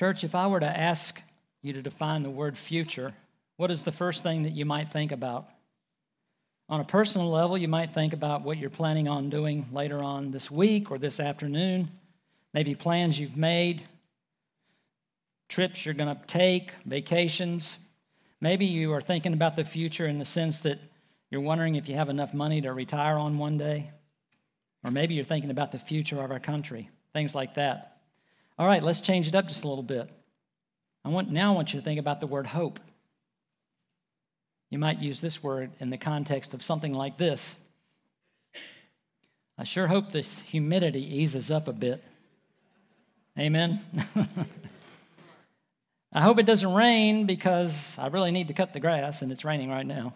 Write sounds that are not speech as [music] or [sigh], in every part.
Church, if I were to ask you to define the word future, what is the first thing that you might think about? On a personal level, you might think about what you're planning on doing later on this week or this afternoon, maybe plans you've made, trips you're going to take, vacations. Maybe you are thinking about the future in the sense that you're wondering if you have enough money to retire on one day. Or maybe you're thinking about the future of our country, things like that. All right, let's change it up just a little bit. I want, now I want you to think about the word hope. You might use this word in the context of something like this. I sure hope this humidity eases up a bit. Amen. [laughs] I hope it doesn't rain because I really need to cut the grass and it's raining right now.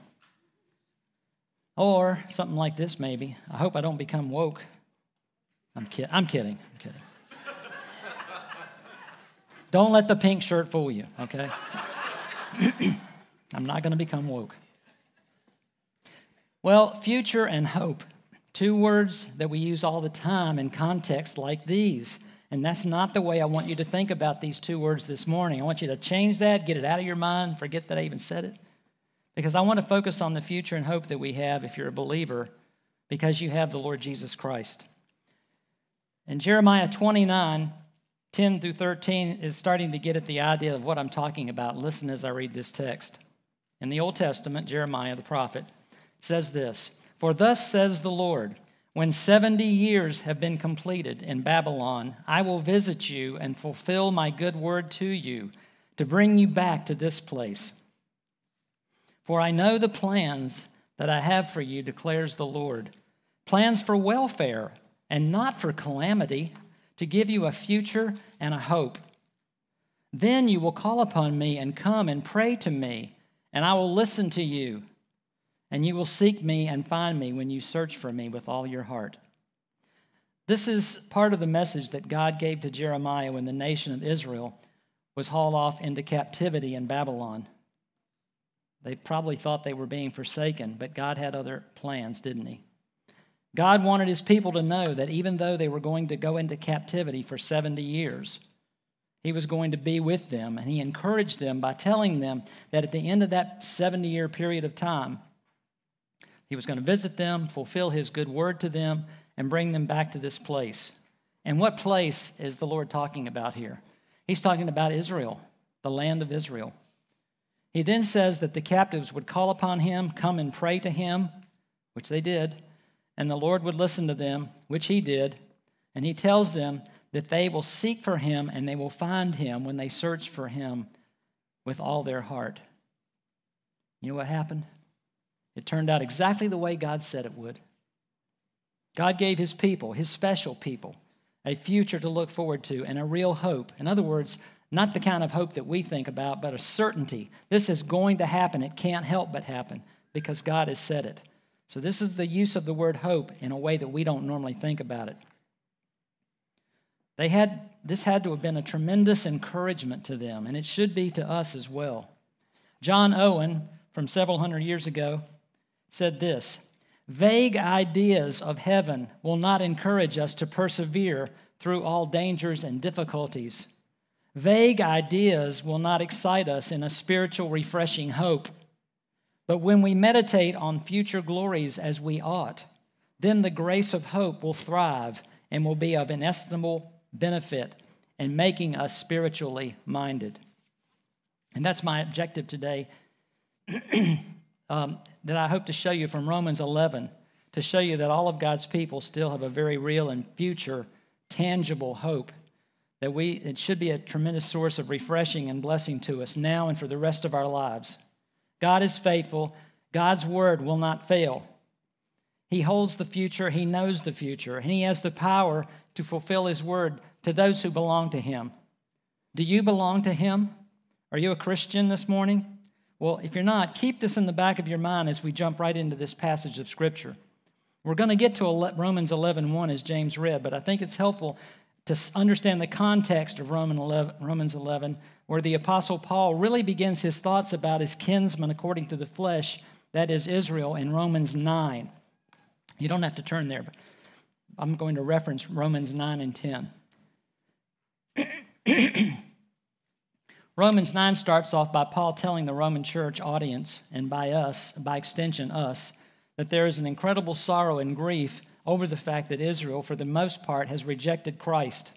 Or something like this, maybe. I hope I don't become woke. I'm, kid- I'm kidding. I'm kidding. Don't let the pink shirt fool you, okay? I'm not going to become woke. Well, future and hope, two words that we use all the time in contexts like these. And that's not the way I want you to think about these two words this morning. I want you to change that, get it out of your mind, forget that I even said it. Because I want to focus on the future and hope that we have if you're a believer, because you have the Lord Jesus Christ. In Jeremiah 29, 10 through 13 is starting to get at the idea of what I'm talking about. Listen as I read this text. In the Old Testament, Jeremiah the prophet says this For thus says the Lord, when 70 years have been completed in Babylon, I will visit you and fulfill my good word to you to bring you back to this place. For I know the plans that I have for you, declares the Lord plans for welfare and not for calamity, to give you a future and a hope. Then you will call upon me and come and pray to me, and I will listen to you. And you will seek me and find me when you search for me with all your heart. This is part of the message that God gave to Jeremiah when the nation of Israel was hauled off into captivity in Babylon. They probably thought they were being forsaken, but God had other plans, didn't He? God wanted His people to know that even though they were going to go into captivity for 70 years, He was going to be with them. And He encouraged them by telling them that at the end of that 70 year period of time, he was going to visit them, fulfill his good word to them, and bring them back to this place. And what place is the Lord talking about here? He's talking about Israel, the land of Israel. He then says that the captives would call upon him, come and pray to him, which they did, and the Lord would listen to them, which he did. And he tells them that they will seek for him and they will find him when they search for him with all their heart. You know what happened? It turned out exactly the way God said it would. God gave his people, his special people, a future to look forward to and a real hope. In other words, not the kind of hope that we think about, but a certainty. This is going to happen. It can't help but happen because God has said it. So, this is the use of the word hope in a way that we don't normally think about it. They had, this had to have been a tremendous encouragement to them, and it should be to us as well. John Owen, from several hundred years ago, said this Vague ideas of heaven will not encourage us to persevere through all dangers and difficulties. Vague ideas will not excite us in a spiritual, refreshing hope. But when we meditate on future glories as we ought, then the grace of hope will thrive and will be of inestimable benefit in making us spiritually minded. And that's my objective today. [clears throat] um, that I hope to show you from Romans 11 to show you that all of God's people still have a very real and future tangible hope that we it should be a tremendous source of refreshing and blessing to us now and for the rest of our lives. God is faithful. God's word will not fail. He holds the future, he knows the future, and he has the power to fulfill his word to those who belong to him. Do you belong to him? Are you a Christian this morning? Well, if you're not, keep this in the back of your mind as we jump right into this passage of Scripture. We're going to get to Romans 11 1 as James read, but I think it's helpful to understand the context of Romans 11, where the Apostle Paul really begins his thoughts about his kinsman according to the flesh, that is Israel, in Romans 9. You don't have to turn there, but I'm going to reference Romans 9 and 10. [clears throat] Romans 9 starts off by Paul telling the Roman church audience, and by us, by extension, us, that there is an incredible sorrow and grief over the fact that Israel, for the most part, has rejected Christ.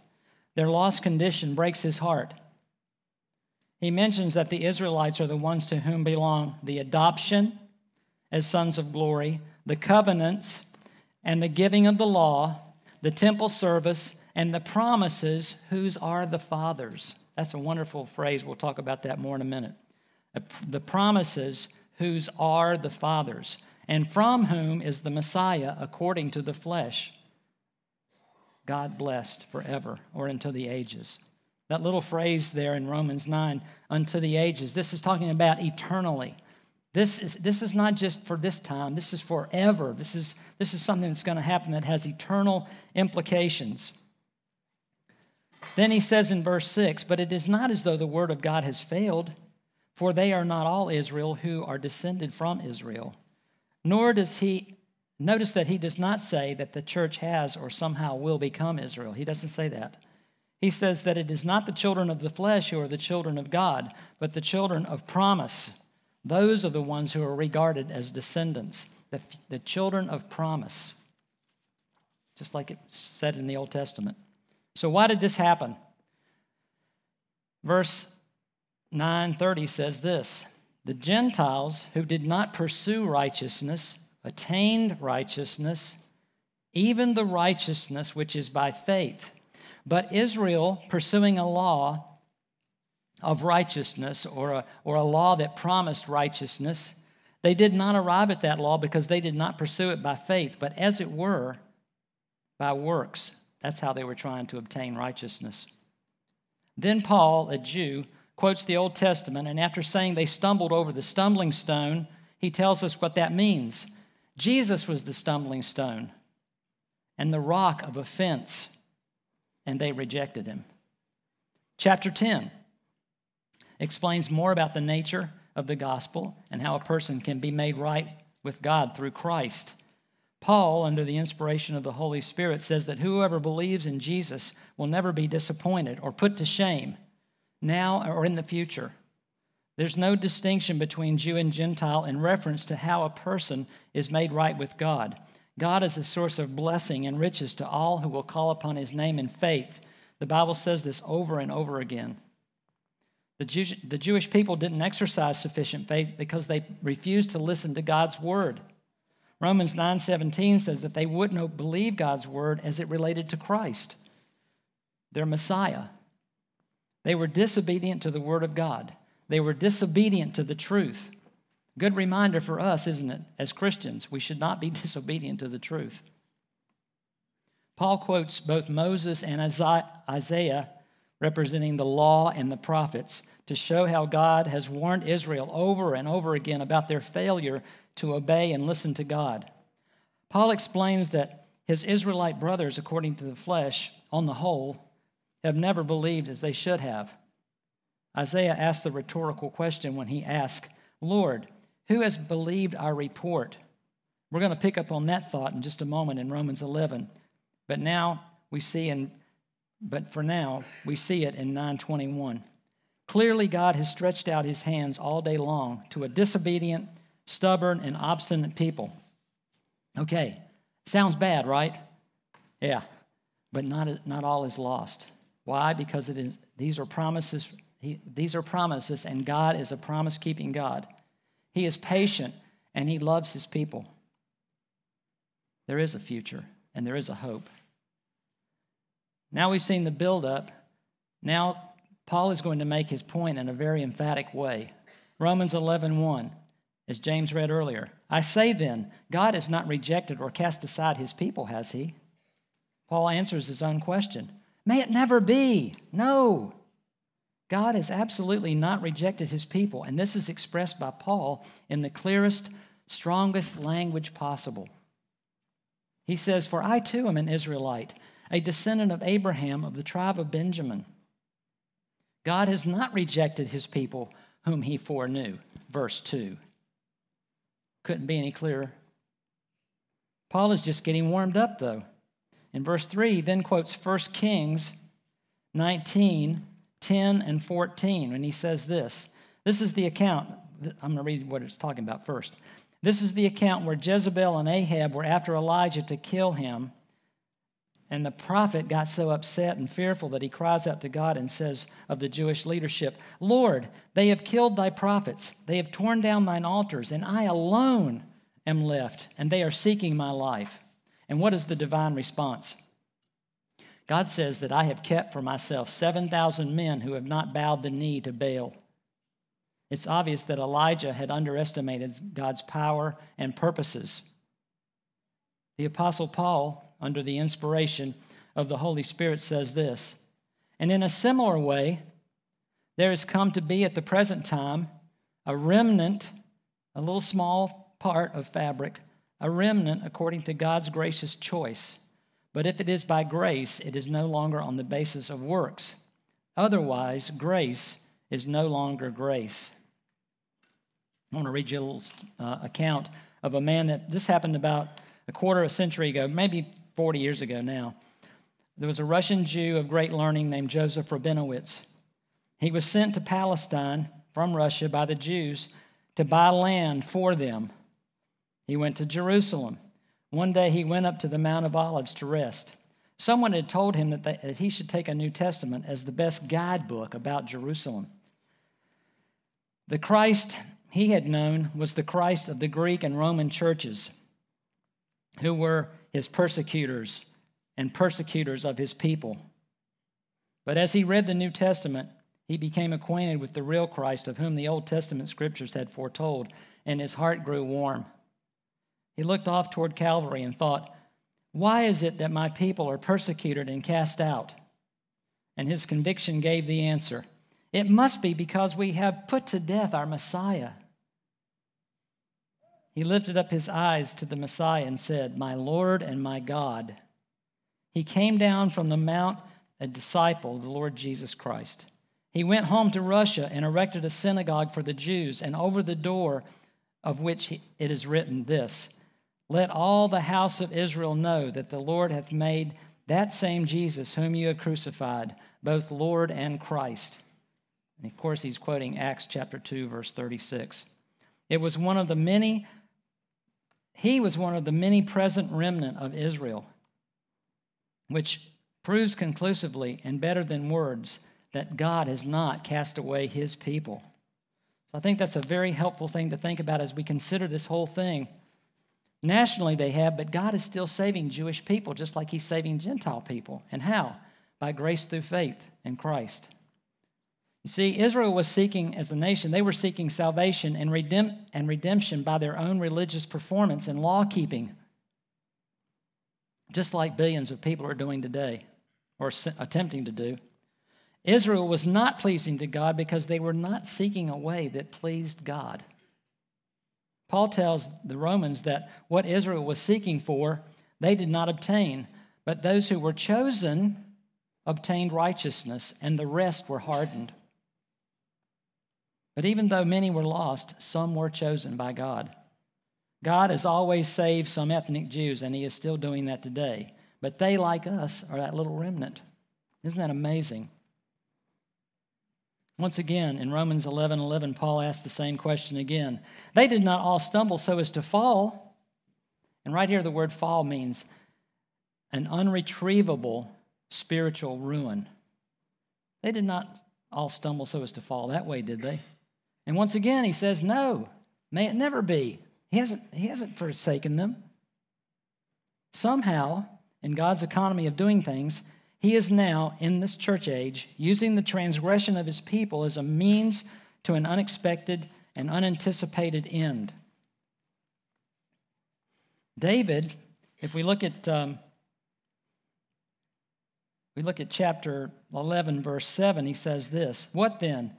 Their lost condition breaks his heart. He mentions that the Israelites are the ones to whom belong the adoption as sons of glory, the covenants, and the giving of the law, the temple service, and the promises, whose are the fathers. That's a wonderful phrase. We'll talk about that more in a minute. The promises, whose are the fathers, and from whom is the Messiah according to the flesh. God blessed forever or until the ages. That little phrase there in Romans 9, unto the ages, this is talking about eternally. This is, this is not just for this time, this is forever. This is, this is something that's going to happen that has eternal implications. Then he says in verse 6 But it is not as though the word of God has failed, for they are not all Israel who are descended from Israel. Nor does he, notice that he does not say that the church has or somehow will become Israel. He doesn't say that. He says that it is not the children of the flesh who are the children of God, but the children of promise. Those are the ones who are regarded as descendants, the, the children of promise, just like it said in the Old Testament. So, why did this happen? Verse 930 says this The Gentiles who did not pursue righteousness attained righteousness, even the righteousness which is by faith. But Israel, pursuing a law of righteousness or a, or a law that promised righteousness, they did not arrive at that law because they did not pursue it by faith, but as it were, by works. That's how they were trying to obtain righteousness. Then Paul, a Jew, quotes the Old Testament, and after saying they stumbled over the stumbling stone, he tells us what that means. Jesus was the stumbling stone and the rock of offense, and they rejected him. Chapter 10 explains more about the nature of the gospel and how a person can be made right with God through Christ. Paul, under the inspiration of the Holy Spirit, says that whoever believes in Jesus will never be disappointed or put to shame, now or in the future. There's no distinction between Jew and Gentile in reference to how a person is made right with God. God is a source of blessing and riches to all who will call upon his name in faith. The Bible says this over and over again. The, Jew, the Jewish people didn't exercise sufficient faith because they refused to listen to God's word. Romans 9:17 says that they wouldn't believe God's word as it related to Christ, their Messiah. They were disobedient to the word of God. They were disobedient to the truth. Good reminder for us, isn't it? As Christians, we should not be [laughs] disobedient to the truth. Paul quotes both Moses and Isaiah, representing the law and the prophets, to show how God has warned Israel over and over again about their failure to obey and listen to God. Paul explains that his Israelite brothers, according to the flesh, on the whole, have never believed as they should have. Isaiah asked the rhetorical question when he asked, Lord, who has believed our report? We're going to pick up on that thought in just a moment in Romans 11. But now we see in but for now we see it in 921. Clearly God has stretched out his hands all day long to a disobedient stubborn, and obstinate people. Okay, sounds bad, right? Yeah, but not, not all is lost. Why? Because it is, these are promises. He, these are promises, and God is a promise keeping God. He is patient and He loves His people. There is a future and there is a hope. Now we've seen the buildup. Now Paul is going to make his point in a very emphatic way. Romans 11 1 as James read earlier. I say then, God has not rejected or cast aside his people, has he? Paul answers his own question. May it never be. No. God has absolutely not rejected his people, and this is expressed by Paul in the clearest, strongest language possible. He says, For I too am an Israelite, a descendant of Abraham of the tribe of Benjamin. God has not rejected his people whom he foreknew. Verse 2. Couldn't be any clearer. Paul is just getting warmed up, though. In verse 3, he then quotes 1 Kings 19 10 and 14 when he says this. This is the account. I'm going to read what it's talking about first. This is the account where Jezebel and Ahab were after Elijah to kill him. And the prophet got so upset and fearful that he cries out to God and says of the Jewish leadership, Lord, they have killed thy prophets, they have torn down thine altars, and I alone am left, and they are seeking my life. And what is the divine response? God says that I have kept for myself 7,000 men who have not bowed the knee to Baal. It's obvious that Elijah had underestimated God's power and purposes. The Apostle Paul, under the inspiration of the Holy Spirit, says this And in a similar way, there has come to be at the present time a remnant, a little small part of fabric, a remnant according to God's gracious choice. But if it is by grace, it is no longer on the basis of works. Otherwise, grace is no longer grace. I want to read you a little uh, account of a man that this happened about a quarter of a century ago, maybe 40 years ago now. There was a Russian Jew of great learning named Joseph Rabinowitz. He was sent to Palestine from Russia by the Jews to buy land for them. He went to Jerusalem. One day he went up to the Mount of Olives to rest. Someone had told him that, they, that he should take a New Testament as the best guidebook about Jerusalem. The Christ he had known was the Christ of the Greek and Roman churches, who were his persecutors and persecutors of his people. But as he read the New Testament, he became acquainted with the real Christ of whom the Old Testament scriptures had foretold, and his heart grew warm. He looked off toward Calvary and thought, Why is it that my people are persecuted and cast out? And his conviction gave the answer It must be because we have put to death our Messiah. He lifted up his eyes to the Messiah and said, My Lord and my God. He came down from the mount, a disciple of the Lord Jesus Christ. He went home to Russia and erected a synagogue for the Jews, and over the door of which it is written this let all the house of Israel know that the Lord hath made that same Jesus whom you have crucified, both Lord and Christ. And of course, he's quoting Acts chapter 2, verse 36. It was one of the many, he was one of the many present remnant of Israel, which proves conclusively and better than words that God has not cast away his people. So I think that's a very helpful thing to think about as we consider this whole thing. Nationally, they have, but God is still saving Jewish people just like He's saving Gentile people. And how? By grace through faith in Christ. You see, Israel was seeking, as a nation, they were seeking salvation and, and redemption by their own religious performance and law keeping, just like billions of people are doing today or attempting to do. Israel was not pleasing to God because they were not seeking a way that pleased God. Paul tells the Romans that what Israel was seeking for, they did not obtain, but those who were chosen obtained righteousness, and the rest were hardened. But even though many were lost, some were chosen by God. God has always saved some ethnic Jews, and He is still doing that today. But they, like us, are that little remnant. Isn't that amazing? Once again, in Romans 11 11, Paul asks the same question again. They did not all stumble so as to fall. And right here, the word fall means an unretrievable spiritual ruin. They did not all stumble so as to fall that way, did they? And once again, he says, No, may it never be. He hasn't, he hasn't forsaken them. Somehow, in God's economy of doing things, he is now, in this church age, using the transgression of his people as a means to an unexpected and unanticipated end. David, if we look at um, we look at chapter 11 verse 7 he says this what then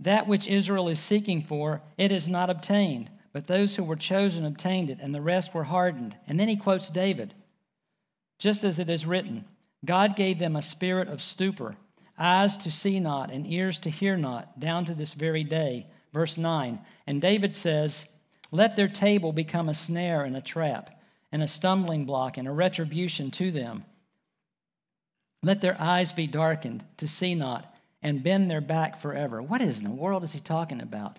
that which israel is seeking for it is not obtained but those who were chosen obtained it and the rest were hardened and then he quotes david just as it is written God gave them a spirit of stupor, eyes to see not, and ears to hear not, down to this very day. Verse 9. And David says, Let their table become a snare and a trap, and a stumbling block and a retribution to them. Let their eyes be darkened to see not, and bend their back forever. What is in the world is he talking about?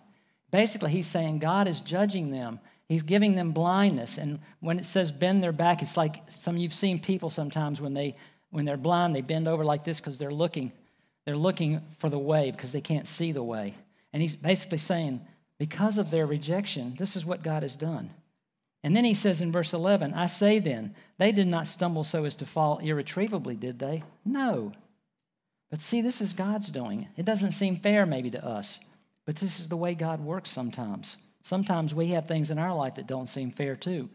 Basically, he's saying God is judging them. He's giving them blindness. And when it says bend their back, it's like some you've seen people sometimes when they when they're blind, they bend over like this because they're looking, they're looking for the way because they can't see the way. And he's basically saying, because of their rejection, this is what God has done. And then he says in verse 11, I say then, they did not stumble so as to fall irretrievably, did they? No. But see, this is God's doing. It doesn't seem fair maybe to us, but this is the way God works sometimes. Sometimes we have things in our life that don't seem fair too.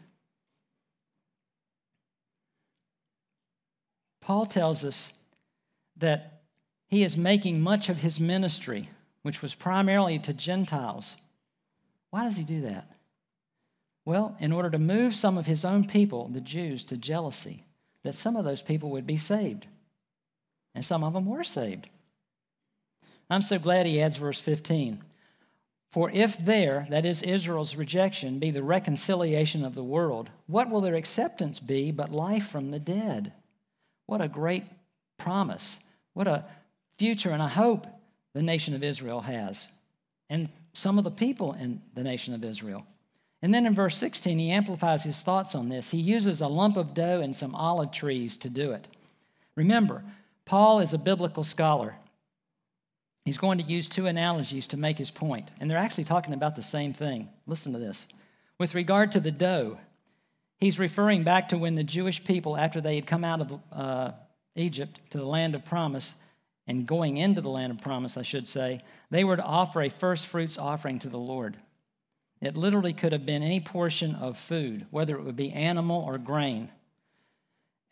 Paul tells us that he is making much of his ministry, which was primarily to Gentiles. Why does he do that? Well, in order to move some of his own people, the Jews, to jealousy, that some of those people would be saved. And some of them were saved. I'm so glad he adds verse 15. For if there, that is Israel's rejection, be the reconciliation of the world, what will their acceptance be but life from the dead? What a great promise. What a future and a hope the nation of Israel has, and some of the people in the nation of Israel. And then in verse 16, he amplifies his thoughts on this. He uses a lump of dough and some olive trees to do it. Remember, Paul is a biblical scholar. He's going to use two analogies to make his point, and they're actually talking about the same thing. Listen to this. With regard to the dough, he's referring back to when the Jewish people, after they had come out of uh, Egypt to the land of promise, and going into the land of promise, I should say, they were to offer a first fruits offering to the Lord. It literally could have been any portion of food, whether it would be animal or grain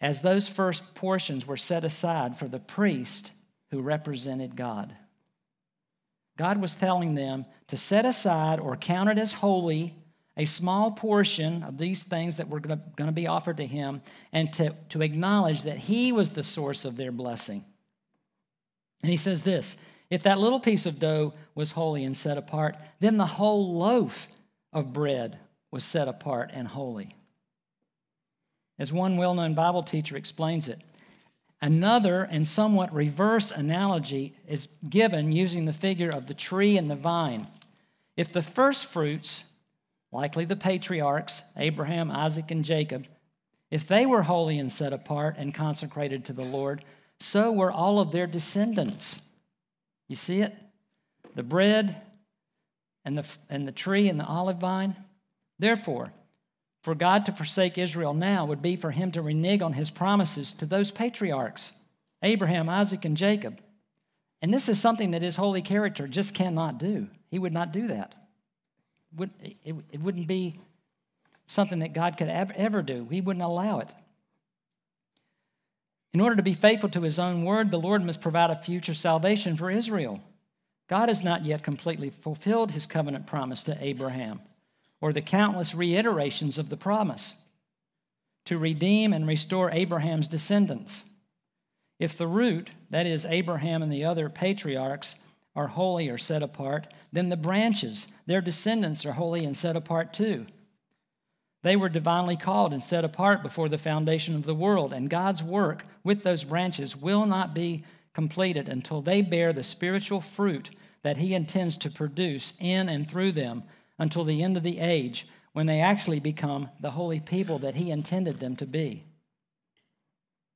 as those first portions were set aside for the priest who represented God. God was telling them to set aside or count it as holy a small portion of these things that were going to be offered to him and to, to acknowledge that he was the source of their blessing. And he says this if that little piece of dough was holy and set apart, then the whole loaf of bread was set apart and holy. As one well known Bible teacher explains it, another and somewhat reverse analogy is given using the figure of the tree and the vine. If the first fruits, likely the patriarchs, Abraham, Isaac, and Jacob, if they were holy and set apart and consecrated to the Lord, so were all of their descendants. You see it? The bread and the, and the tree and the olive vine. Therefore, for God to forsake Israel now would be for him to renege on his promises to those patriarchs, Abraham, Isaac, and Jacob. And this is something that his holy character just cannot do. He would not do that. It wouldn't be something that God could ever do. He wouldn't allow it. In order to be faithful to his own word, the Lord must provide a future salvation for Israel. God has not yet completely fulfilled his covenant promise to Abraham or the countless reiterations of the promise to redeem and restore Abraham's descendants. If the root, that is, Abraham and the other patriarchs, are holy or set apart, then the branches, their descendants, are holy and set apart too. They were divinely called and set apart before the foundation of the world, and God's work with those branches will not be completed until they bear the spiritual fruit that He intends to produce in and through them until the end of the age when they actually become the holy people that he intended them to be.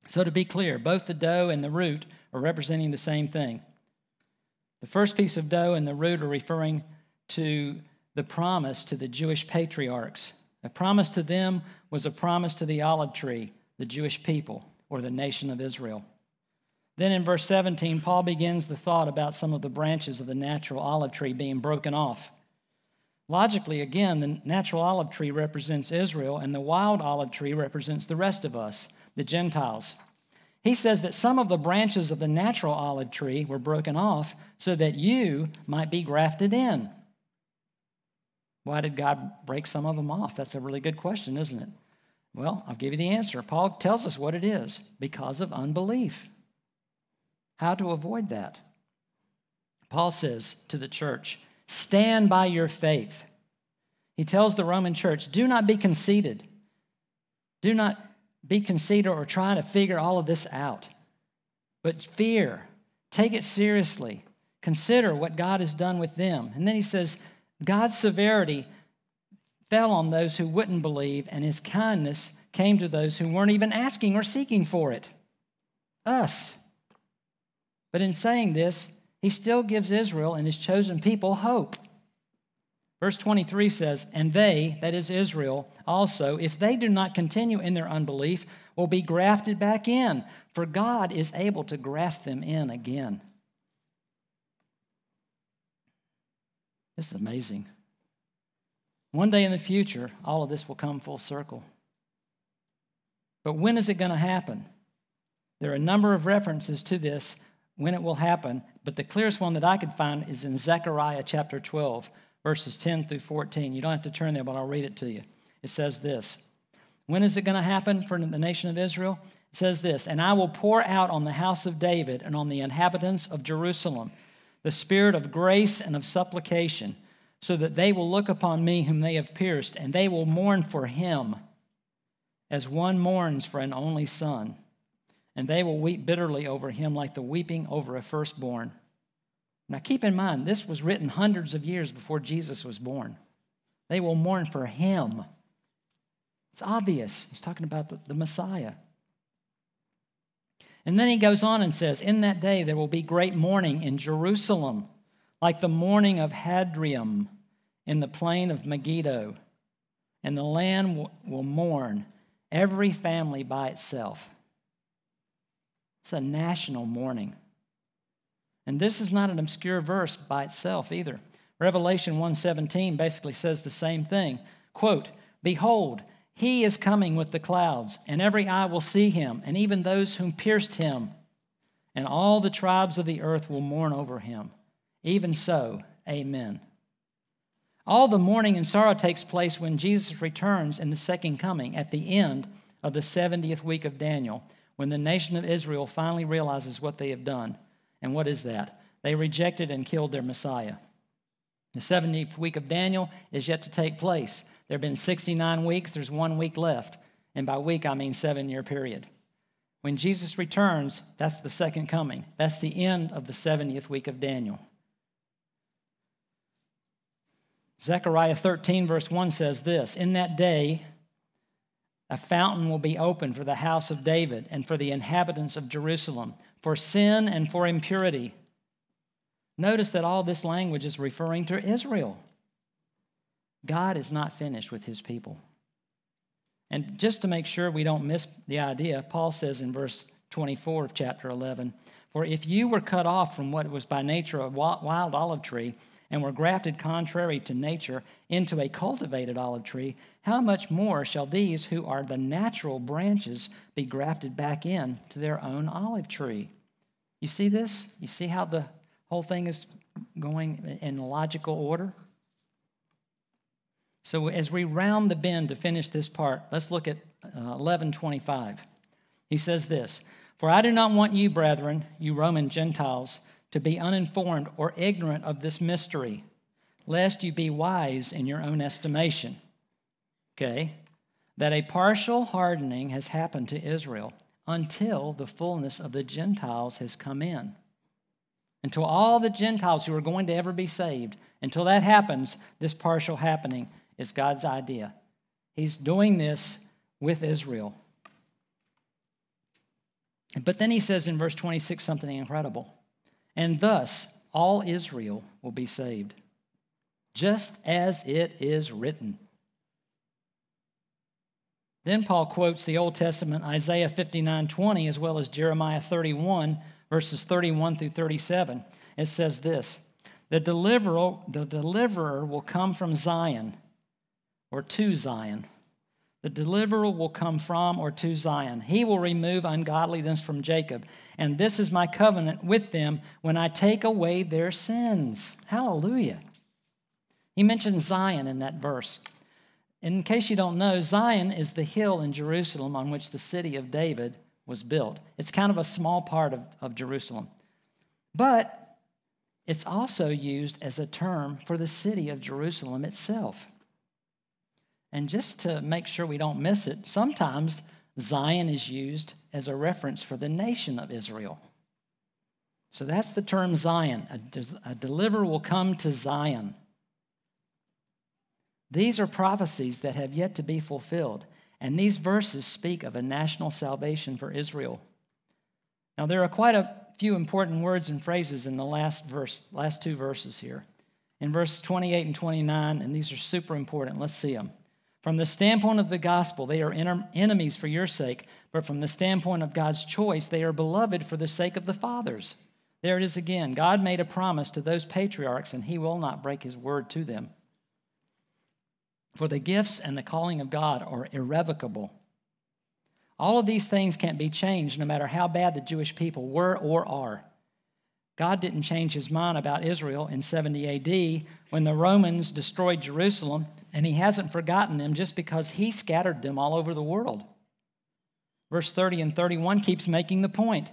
So, to be clear, both the dough and the root are representing the same thing. The first piece of dough and the root are referring to the promise to the Jewish patriarchs. A promise to them was a promise to the olive tree, the Jewish people, or the nation of Israel. Then in verse 17, Paul begins the thought about some of the branches of the natural olive tree being broken off. Logically, again, the natural olive tree represents Israel, and the wild olive tree represents the rest of us, the Gentiles. He says that some of the branches of the natural olive tree were broken off so that you might be grafted in. Why did God break some of them off? That's a really good question, isn't it? Well, I'll give you the answer. Paul tells us what it is because of unbelief. How to avoid that? Paul says to the church, Stand by your faith. He tells the Roman church, do not be conceited. Do not be conceited or try to figure all of this out. But fear, Take it seriously. Consider what God has done with them. And then he says, God's severity fell on those who wouldn't believe, and his kindness came to those who weren't even asking or seeking for it us. But in saying this, he still gives Israel and his chosen people hope. Verse 23 says, And they, that is Israel, also, if they do not continue in their unbelief, will be grafted back in, for God is able to graft them in again. This is amazing. One day in the future, all of this will come full circle. But when is it going to happen? There are a number of references to this when it will happen, but the clearest one that I could find is in Zechariah chapter 12, verses 10 through 14. You don't have to turn there, but I'll read it to you. It says this When is it going to happen for the nation of Israel? It says this And I will pour out on the house of David and on the inhabitants of Jerusalem the spirit of grace and of supplication, so that they will look upon me whom they have pierced, and they will mourn for him as one mourns for an only son. And they will weep bitterly over him like the weeping over a firstborn. Now keep in mind, this was written hundreds of years before Jesus was born. They will mourn for him. It's obvious. He's talking about the, the Messiah. And then he goes on and says, In that day there will be great mourning in Jerusalem, like the mourning of Hadrium in the plain of Megiddo. And the land will mourn, every family by itself. It's a national mourning. And this is not an obscure verse by itself either. Revelation 1:17 basically says the same thing. Quote, "Behold, he is coming with the clouds, and every eye will see him, and even those whom pierced him. And all the tribes of the earth will mourn over him. Even so, amen. All the mourning and sorrow takes place when Jesus returns in the second coming at the end of the 70th week of Daniel, when the nation of Israel finally realizes what they have done. And what is that? They rejected and killed their Messiah. The 70th week of Daniel is yet to take place. There have been 69 weeks, there's one week left. And by week, I mean seven year period. When Jesus returns, that's the second coming. That's the end of the 70th week of Daniel. Zechariah 13, verse 1 says this In that day, a fountain will be opened for the house of David and for the inhabitants of Jerusalem, for sin and for impurity. Notice that all this language is referring to Israel. God is not finished with his people. And just to make sure we don't miss the idea, Paul says in verse 24 of chapter 11 For if you were cut off from what was by nature a wild olive tree, and were grafted contrary to nature into a cultivated olive tree, how much more shall these who are the natural branches be grafted back in to their own olive tree? You see this? You see how the whole thing is going in logical order? So as we round the bend to finish this part, let's look at uh, 1125. He says this For I do not want you, brethren, you Roman Gentiles, to be uninformed or ignorant of this mystery, lest you be wise in your own estimation. Okay? That a partial hardening has happened to Israel until the fullness of the Gentiles has come in. Until all the Gentiles who are going to ever be saved, until that happens, this partial happening is God's idea. He's doing this with Israel. But then he says in verse 26 something incredible. And thus all Israel will be saved, just as it is written. Then Paul quotes the Old Testament, Isaiah 59 20, as well as Jeremiah 31, verses 31 through 37. It says this The deliverer, the deliverer will come from Zion or to Zion. The deliverer will come from or to Zion. He will remove ungodliness from Jacob. And this is my covenant with them when I take away their sins. Hallelujah. He mentions Zion in that verse. In case you don't know, Zion is the hill in Jerusalem on which the city of David was built. It's kind of a small part of, of Jerusalem. But it's also used as a term for the city of Jerusalem itself. And just to make sure we don't miss it, sometimes Zion is used as a reference for the nation of Israel. So that's the term Zion. A, a deliverer will come to Zion. These are prophecies that have yet to be fulfilled. And these verses speak of a national salvation for Israel. Now, there are quite a few important words and phrases in the last verse, last two verses here. In verses 28 and 29, and these are super important. Let's see them. From the standpoint of the gospel, they are enemies for your sake, but from the standpoint of God's choice, they are beloved for the sake of the fathers. There it is again. God made a promise to those patriarchs, and he will not break his word to them. For the gifts and the calling of God are irrevocable. All of these things can't be changed no matter how bad the Jewish people were or are. God didn't change his mind about Israel in 70 AD when the Romans destroyed Jerusalem, and he hasn't forgotten them just because he scattered them all over the world. Verse 30 and 31 keeps making the point.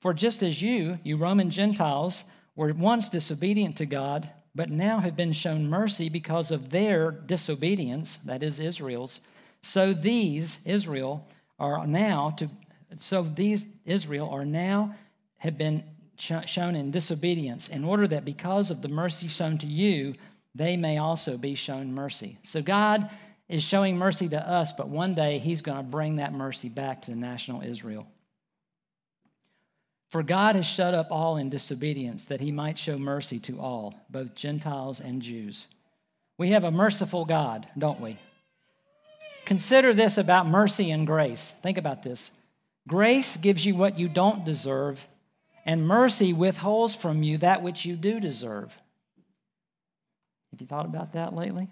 For just as you, you Roman Gentiles, were once disobedient to God, but now have been shown mercy because of their disobedience, that is Israel's. So these, Israel, are now to so these Israel are now have been sh- shown in disobedience in order that because of the mercy shown to you, they may also be shown mercy. So God is showing mercy to us, but one day he's going to bring that mercy back to the national Israel. For God has shut up all in disobedience, that he might show mercy to all, both Gentiles and Jews. We have a merciful God, don't we? Consider this about mercy and grace. Think about this. Grace gives you what you don't deserve, and mercy withholds from you that which you do deserve. Have you thought about that lately?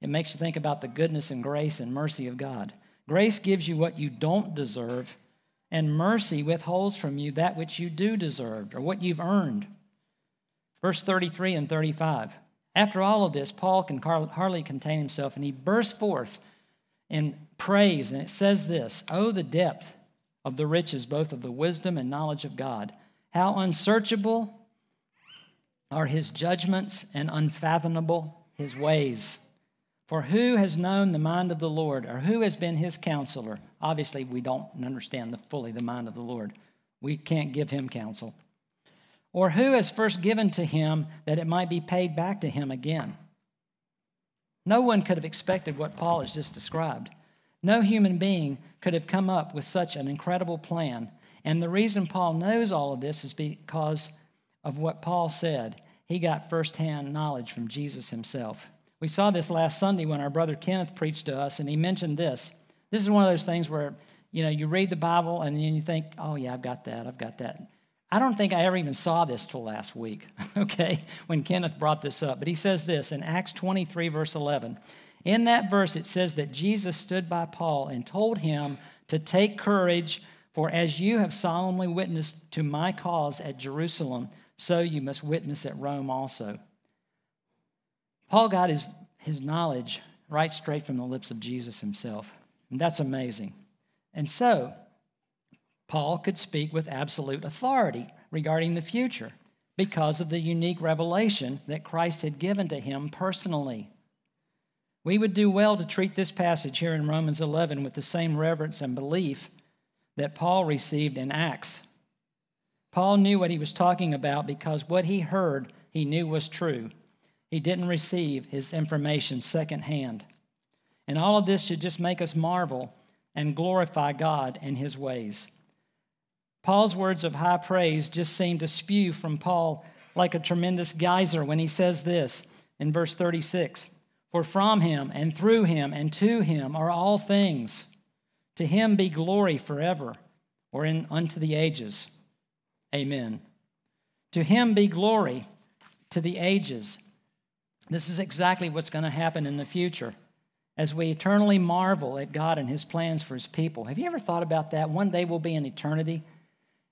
It makes you think about the goodness and grace and mercy of God. Grace gives you what you don't deserve, and mercy withholds from you that which you do deserve or what you've earned. Verse 33 and 35. After all of this, Paul can hardly contain himself, and he bursts forth in praise. And it says this Oh, the depth of the riches, both of the wisdom and knowledge of God. How unsearchable are his judgments and unfathomable his ways. For who has known the mind of the Lord, or who has been his counselor? Obviously, we don't understand the, fully the mind of the Lord. We can't give him counsel. Or who has first given to him that it might be paid back to him again? No one could have expected what Paul has just described. No human being could have come up with such an incredible plan. And the reason Paul knows all of this is because of what Paul said. He got firsthand knowledge from Jesus himself. We saw this last Sunday when our brother Kenneth preached to us, and he mentioned this. This is one of those things where, you know, you read the Bible and then you think, oh, yeah, I've got that, I've got that. I don't think I ever even saw this till last week, [laughs] okay, when Kenneth brought this up. But he says this in Acts 23, verse 11. In that verse, it says that Jesus stood by Paul and told him to take courage, for as you have solemnly witnessed to my cause at Jerusalem, so you must witness at Rome also. Paul got his, his knowledge right straight from the lips of Jesus himself. And that's amazing. And so, Paul could speak with absolute authority regarding the future because of the unique revelation that Christ had given to him personally. We would do well to treat this passage here in Romans 11 with the same reverence and belief that Paul received in Acts. Paul knew what he was talking about because what he heard he knew was true. He didn't receive his information secondhand. And all of this should just make us marvel and glorify God and his ways. Paul's words of high praise just seem to spew from Paul like a tremendous geyser when he says this in verse 36 For from him and through him and to him are all things. To him be glory forever or in unto the ages. Amen. To him be glory to the ages. This is exactly what's going to happen in the future as we eternally marvel at God and his plans for his people. Have you ever thought about that? One day we'll be in eternity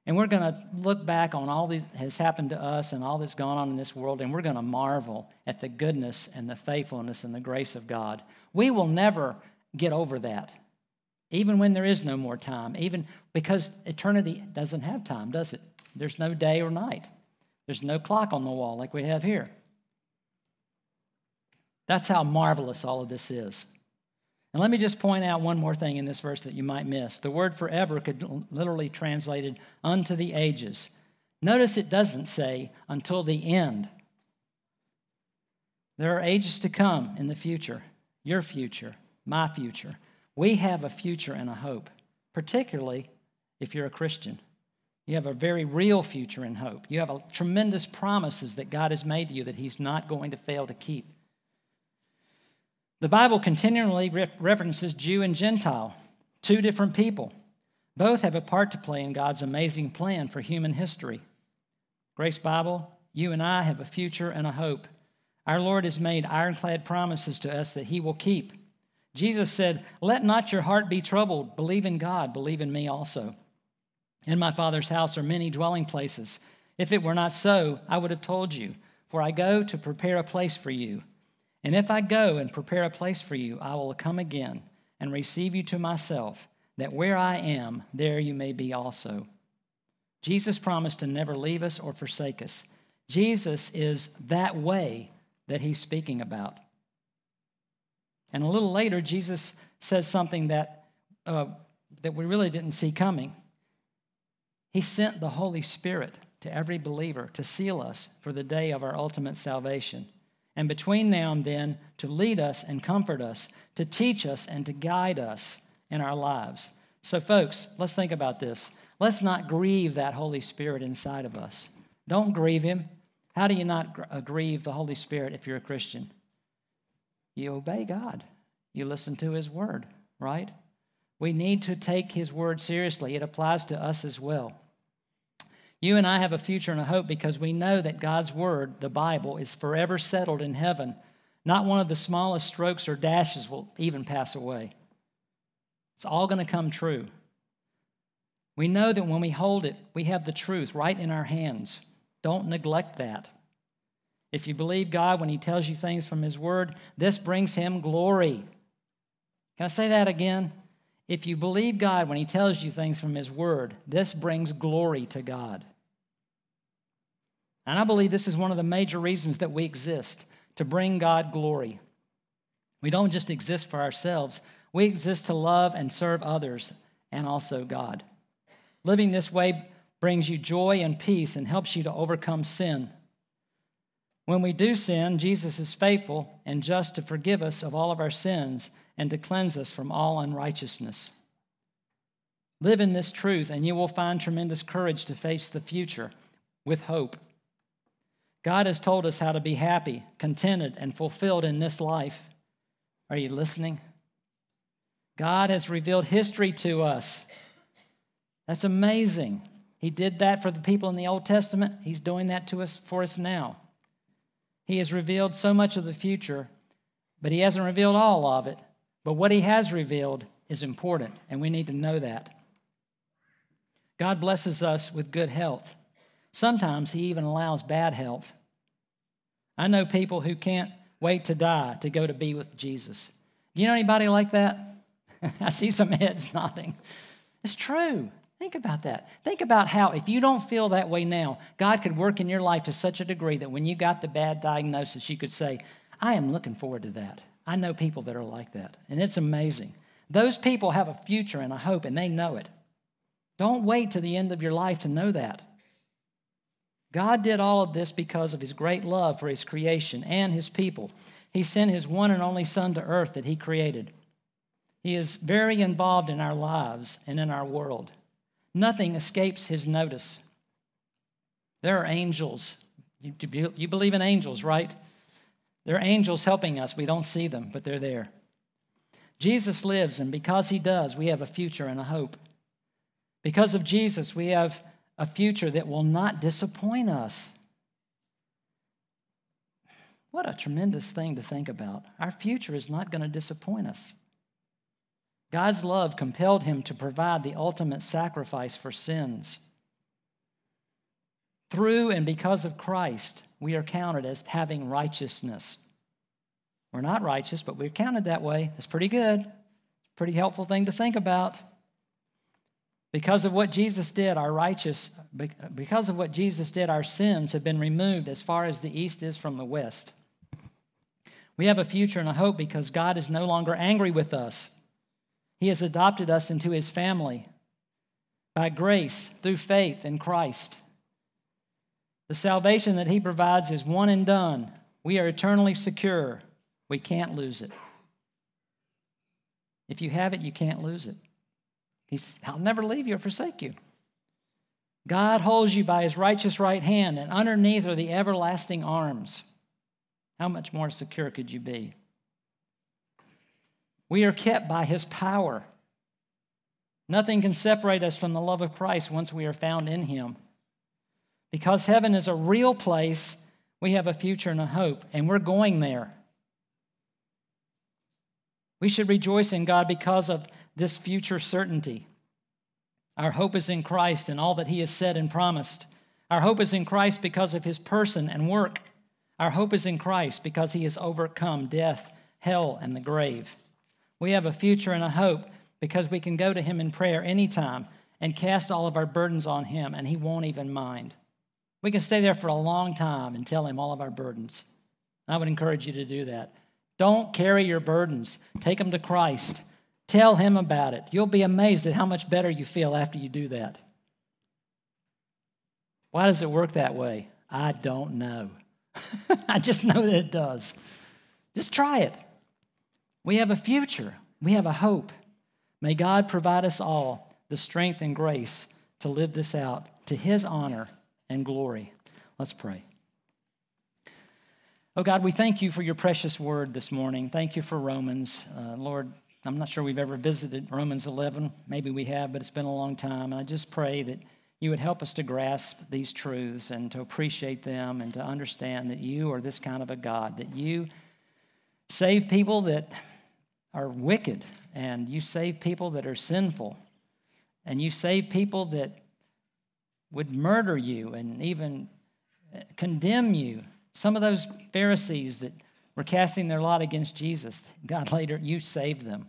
and we're going to look back on all that has happened to us and all that's gone on in this world, and we're going to marvel at the goodness and the faithfulness and the grace of God. We will never get over that, even when there is no more time, even because eternity doesn't have time, does it? There's no day or night, there's no clock on the wall like we have here. That's how marvelous all of this is. And let me just point out one more thing in this verse that you might miss. The word forever could literally translated unto the ages. Notice it doesn't say until the end. There are ages to come in the future, your future, my future. We have a future and a hope, particularly if you're a Christian. You have a very real future and hope. You have a tremendous promises that God has made to you that He's not going to fail to keep. The Bible continually references Jew and Gentile, two different people. Both have a part to play in God's amazing plan for human history. Grace Bible, you and I have a future and a hope. Our Lord has made ironclad promises to us that He will keep. Jesus said, Let not your heart be troubled. Believe in God, believe in me also. In my Father's house are many dwelling places. If it were not so, I would have told you, for I go to prepare a place for you. And if I go and prepare a place for you, I will come again and receive you to myself that where I am, there you may be also. Jesus promised to never leave us or forsake us. Jesus is that way that he's speaking about. And a little later, Jesus says something that, uh, that we really didn't see coming. He sent the Holy Spirit to every believer to seal us for the day of our ultimate salvation. And between now and then, to lead us and comfort us, to teach us and to guide us in our lives. So, folks, let's think about this. Let's not grieve that Holy Spirit inside of us. Don't grieve Him. How do you not uh, grieve the Holy Spirit if you're a Christian? You obey God, you listen to His word, right? We need to take His word seriously. It applies to us as well. You and I have a future and a hope because we know that God's word, the Bible, is forever settled in heaven. Not one of the smallest strokes or dashes will even pass away. It's all going to come true. We know that when we hold it, we have the truth right in our hands. Don't neglect that. If you believe God when He tells you things from His Word, this brings Him glory. Can I say that again? If you believe God when He tells you things from His Word, this brings glory to God. And I believe this is one of the major reasons that we exist to bring God glory. We don't just exist for ourselves, we exist to love and serve others and also God. Living this way brings you joy and peace and helps you to overcome sin. When we do sin, Jesus is faithful and just to forgive us of all of our sins and to cleanse us from all unrighteousness. Live in this truth, and you will find tremendous courage to face the future with hope. God has told us how to be happy, contented, and fulfilled in this life. Are you listening? God has revealed history to us. That's amazing. He did that for the people in the Old Testament. He's doing that to us for us now. He has revealed so much of the future, but he hasn't revealed all of it. But what he has revealed is important, and we need to know that. God blesses us with good health. Sometimes he even allows bad health. I know people who can't wait to die to go to be with Jesus. Do you know anybody like that? [laughs] I see some heads [laughs] nodding. It's true. Think about that. Think about how, if you don't feel that way now, God could work in your life to such a degree that when you got the bad diagnosis, you could say, I am looking forward to that. I know people that are like that, and it's amazing. Those people have a future and a hope, and they know it. Don't wait to the end of your life to know that. God did all of this because of his great love for his creation and his people. He sent his one and only Son to earth that he created. He is very involved in our lives and in our world. Nothing escapes his notice. There are angels. You, you believe in angels, right? There are angels helping us. We don't see them, but they're there. Jesus lives, and because he does, we have a future and a hope. Because of Jesus, we have a future that will not disappoint us. What a tremendous thing to think about. Our future is not going to disappoint us. God's love compelled him to provide the ultimate sacrifice for sins. Through and because of Christ, we are counted as having righteousness. We're not righteous, but we're counted that way. It's pretty good. Pretty helpful thing to think about. Because of what Jesus did, our righteous, because of what Jesus did, our sins have been removed as far as the east is from the west. We have a future and a hope because God is no longer angry with us. He has adopted us into his family by grace through faith in Christ. The salvation that He provides is one and done. We are eternally secure. We can't lose it. If you have it, you can't lose it. He's, I'll never leave you or forsake you. God holds you by his righteous right hand, and underneath are the everlasting arms. How much more secure could you be? We are kept by his power. Nothing can separate us from the love of Christ once we are found in him. Because heaven is a real place, we have a future and a hope, and we're going there. We should rejoice in God because of this future certainty. Our hope is in Christ and all that He has said and promised. Our hope is in Christ because of His person and work. Our hope is in Christ because He has overcome death, hell, and the grave. We have a future and a hope because we can go to Him in prayer anytime and cast all of our burdens on Him, and He won't even mind. We can stay there for a long time and tell Him all of our burdens. I would encourage you to do that. Don't carry your burdens, take them to Christ. Tell Him about it. You'll be amazed at how much better you feel after you do that. Why does it work that way? I don't know. [laughs] I just know that it does. Just try it. We have a future, we have a hope. May God provide us all the strength and grace to live this out to His honor and glory. Let's pray. Oh God, we thank you for your precious word this morning. Thank you for Romans. Uh, Lord, I'm not sure we've ever visited Romans 11. Maybe we have, but it's been a long time. And I just pray that you would help us to grasp these truths and to appreciate them and to understand that you are this kind of a God, that you save people that are wicked, and you save people that are sinful, and you save people that would murder you and even condemn you. Some of those Pharisees that were casting their lot against Jesus, God [laughs] later, you saved them.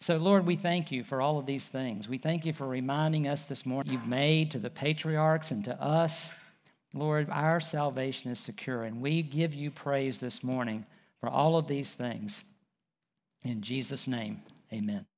So, Lord, we thank you for all of these things. We thank you for reminding us this morning you've made to the patriarchs and to us. Lord, our salvation is secure, and we give you praise this morning for all of these things. In Jesus' name, amen.